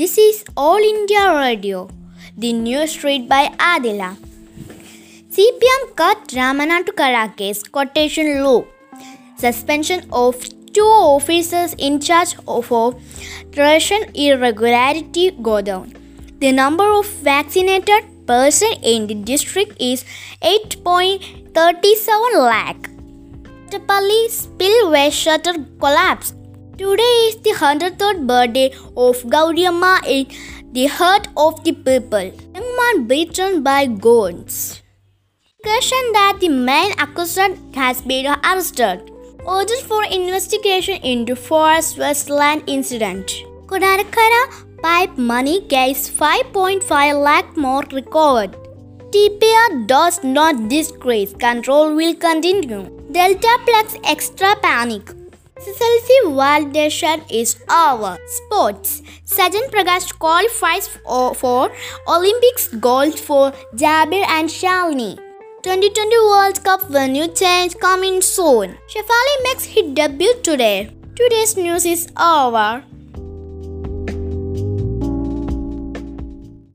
This is All India Radio, the news read by Adhila. CPM cut Ramanattukara case quotation low. Suspension of two officers in charge of Russian irregularity go down. The number of vaccinated person in the district is 8.37 lakh. Attapalli spillway shutter collapse. Today is the 103rd birthday of Gauriamma in the heart of the people. Young man beaten by goons. Question that the main accused has been arrested. Orders for investigation into Forest Westland incident. Kodakara pipe money case 5.5 lakh more recovered. TPR does not decrease. Control will continue. Delta Plus extra panic. SSLC validation is over. Sports. Sajan Prakash qualifies for, for Olympics gold for Jabir and Shalini. 2020 World Cup venue change coming soon. Shafali makes his debut today. Today's news is over.